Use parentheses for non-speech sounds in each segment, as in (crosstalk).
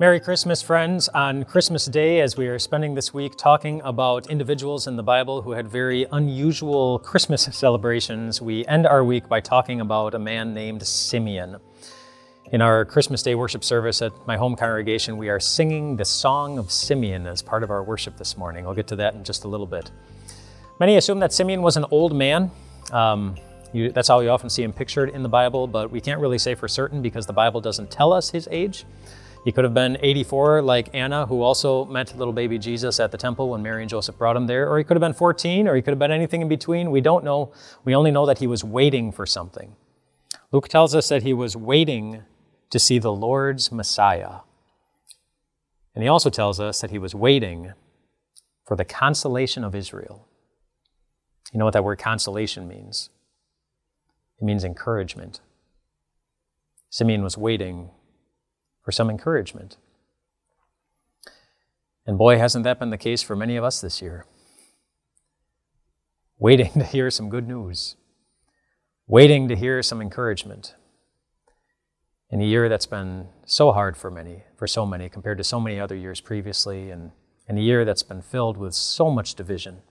Merry Christmas, friends. On Christmas Day, as we are spending this week talking about individuals in the Bible who had very unusual Christmas (laughs) celebrations, we end our week by talking about a man named Simeon. In our Christmas Day worship service at my home congregation, we are singing the Song of Simeon as part of our worship this morning. I'll get to that in just a little bit. Many assume that Simeon was an old man. Um, you, that's how you often see him pictured in the Bible, but we can't really say for certain because the Bible doesn't tell us his age. He could have been 84, like Anna, who also met little baby Jesus at the temple when Mary and Joseph brought him there. Or he could have been 14, or he could have been anything in between. We don't know. We only know that he was waiting for something. Luke tells us that he was waiting to see the Lord's Messiah. And he also tells us that he was waiting for the consolation of Israel. You know what that word consolation means? It means encouragement. Simeon was waiting for some encouragement. And boy, hasn't that been the case for many of us this year. Waiting (laughs) to hear some good news, waiting to hear some encouragement. In a year that's been so hard for many, for so many, compared to so many other years previously, and in a year that's been filled with so much division.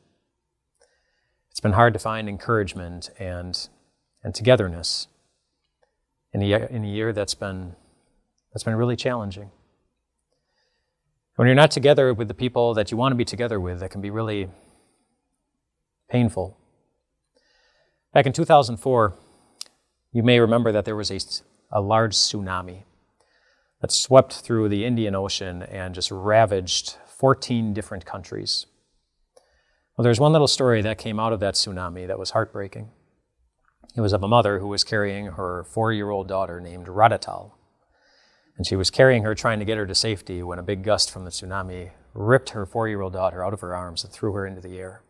It's been hard to find encouragement and, and togetherness in a, in a year that's been that's been really challenging. When you're not together with the people that you want to be together with, that can be really painful. Back in 2004, you may remember that there was a, a large tsunami that swept through the Indian Ocean and just ravaged 14 different countries. Well, there's one little story that came out of that tsunami that was heartbreaking. It was of a mother who was carrying her four year old daughter named Raudhatul and she was carrying her, trying to get her to safety, when a big gust from the tsunami ripped her four year old daughter out of her arms and threw her into the air.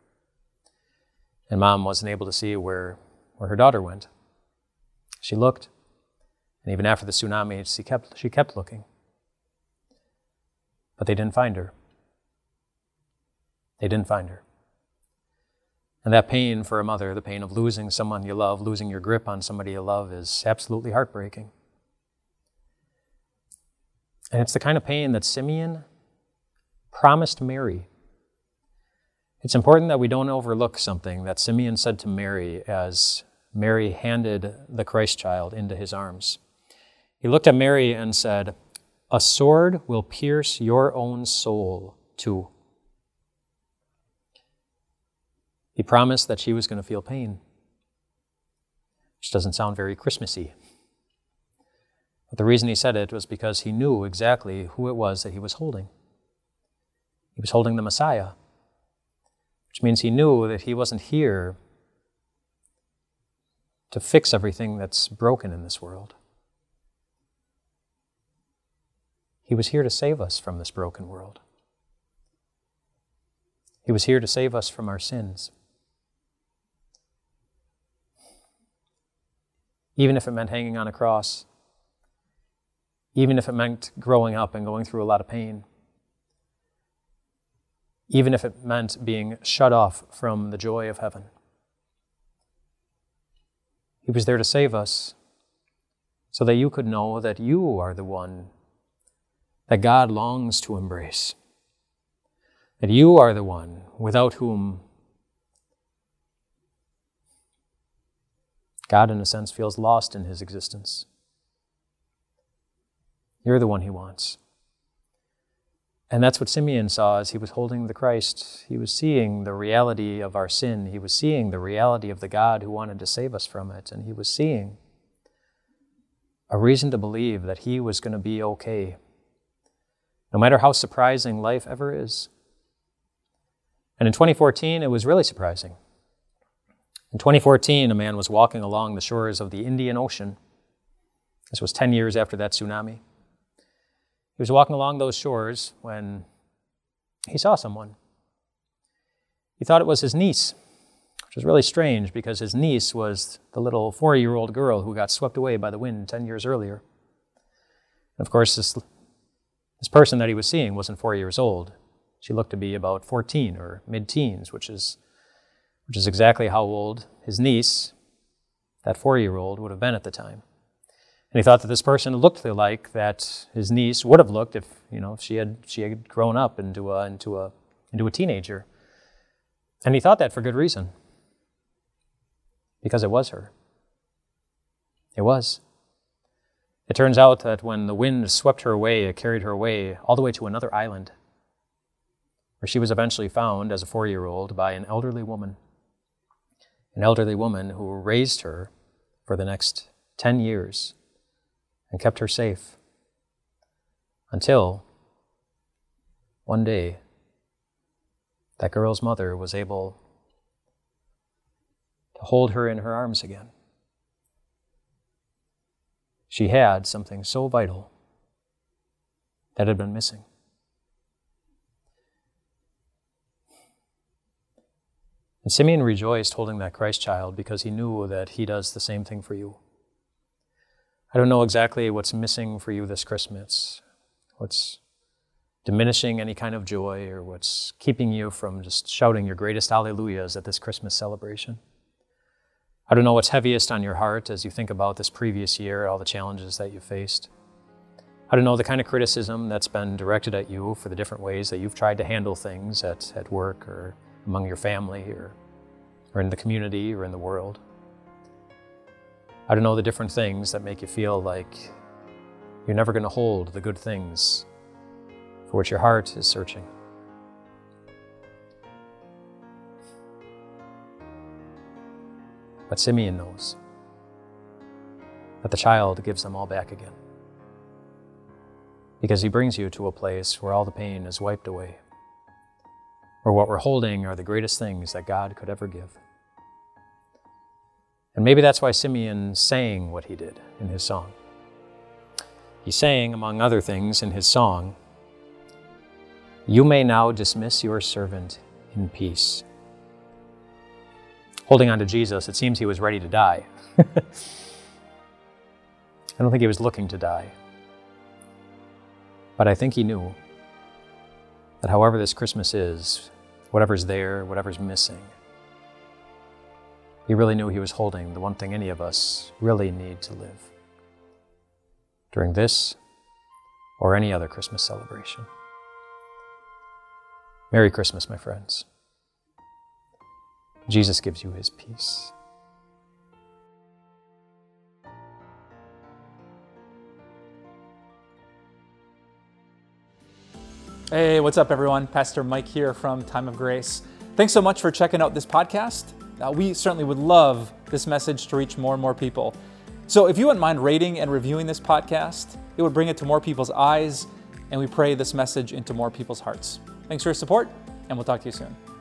And mom wasn't able to see where, where her daughter went. She looked, and even after the tsunami, she kept, she kept looking. But they didn't find her. They didn't find her. And that pain for a mother, the pain of losing someone you love, losing your grip on somebody you love, is absolutely heartbreaking. And it's the kind of pain that Simeon promised Mary. It's important that we don't overlook something that Simeon said to Mary as Mary handed the Christ child into his arms. He looked at Mary and said, A sword will pierce your own soul too. He promised that she was going to feel pain, which doesn't sound very Christmassy. But the reason he said it was because he knew exactly who it was that he was holding. He was holding the Messiah, which means he knew that he wasn't here to fix everything that's broken in this world. He was here to save us from this broken world. He was here to save us from our sins. Even if it meant hanging on a cross even if it meant growing up and going through a lot of pain, even if it meant being shut off from the joy of heaven. He was there to save us so that you could know that you are the one that God longs to embrace, that you are the one without whom God, in a sense, feels lost in his existence. You're the one he wants. And that's what Simeon saw as he was holding the Christ. He was seeing the reality of our sin. He was seeing the reality of the God who wanted to save us from it. And he was seeing a reason to believe that he was going to be okay, no matter how surprising life ever is. And in 2014, it was really surprising. In 2014, a man was walking along the shores of the Indian Ocean. This was 10 years after that tsunami. He was walking along those shores when he saw someone. He thought it was his niece, which was really strange because his niece was the little four year old girl who got swept away by the wind 10 years earlier. And of course, this, this person that he was seeing wasn't four years old. She looked to be about 14 or mid teens, which is, which is exactly how old his niece, that four year old, would have been at the time. And he thought that this person looked like that his niece would have looked if, you know, if she had she had grown up into a into a into a teenager. And he thought that for good reason. Because it was her. It was. It turns out that when the wind swept her away, it carried her away all the way to another island, where she was eventually found as a four year old by an elderly woman. An elderly woman who raised her for the next 10 years and kept her safe until one day that girl's mother was able to hold her in her arms again. She had something so vital that had been missing. And Simeon rejoiced holding that Christ child because he knew that he does the same thing for you. I don't know exactly what's missing for you this Christmas, what's diminishing any kind of joy, or what's keeping you from just shouting your greatest alleluias at this Christmas celebration. I don't know what's heaviest on your heart as you think about this previous year, all the challenges that you faced. I don't know the kind of criticism that's been directed at you for the different ways that you've tried to handle things at, at work or among your family or, or in the community or in the world. I don't know the different things that make you feel like you're never going to hold the good things for which your heart is searching. But Simeon knows that the child gives them all back again. Because he brings you to a place where all the pain is wiped away, where what we're holding are the greatest things that God could ever give. And maybe that's why Simeon sang what he did in his song. He sang, among other things, in his song, You may now dismiss your servant in peace holding on to Jesus, it seems he was ready to die. (laughs) I don't think he was looking to die. But I think he knew that however this Christmas is, whatever's there, whatever's missing, he really knew he was holding the one thing any of us really need to live during this or any other Christmas celebration. Merry Christmas, my friends. Jesus gives you his peace. Hey, what's up, everyone? Pastor Mike here from Time of Grace. Thanks so much for checking out this podcast. Uh, we certainly would love this message to reach more and more people. So, if you wouldn't mind rating and reviewing this podcast, it would bring it to more people's eyes, and we pray this message into more people's hearts. Thanks for your support, and we'll talk to you soon.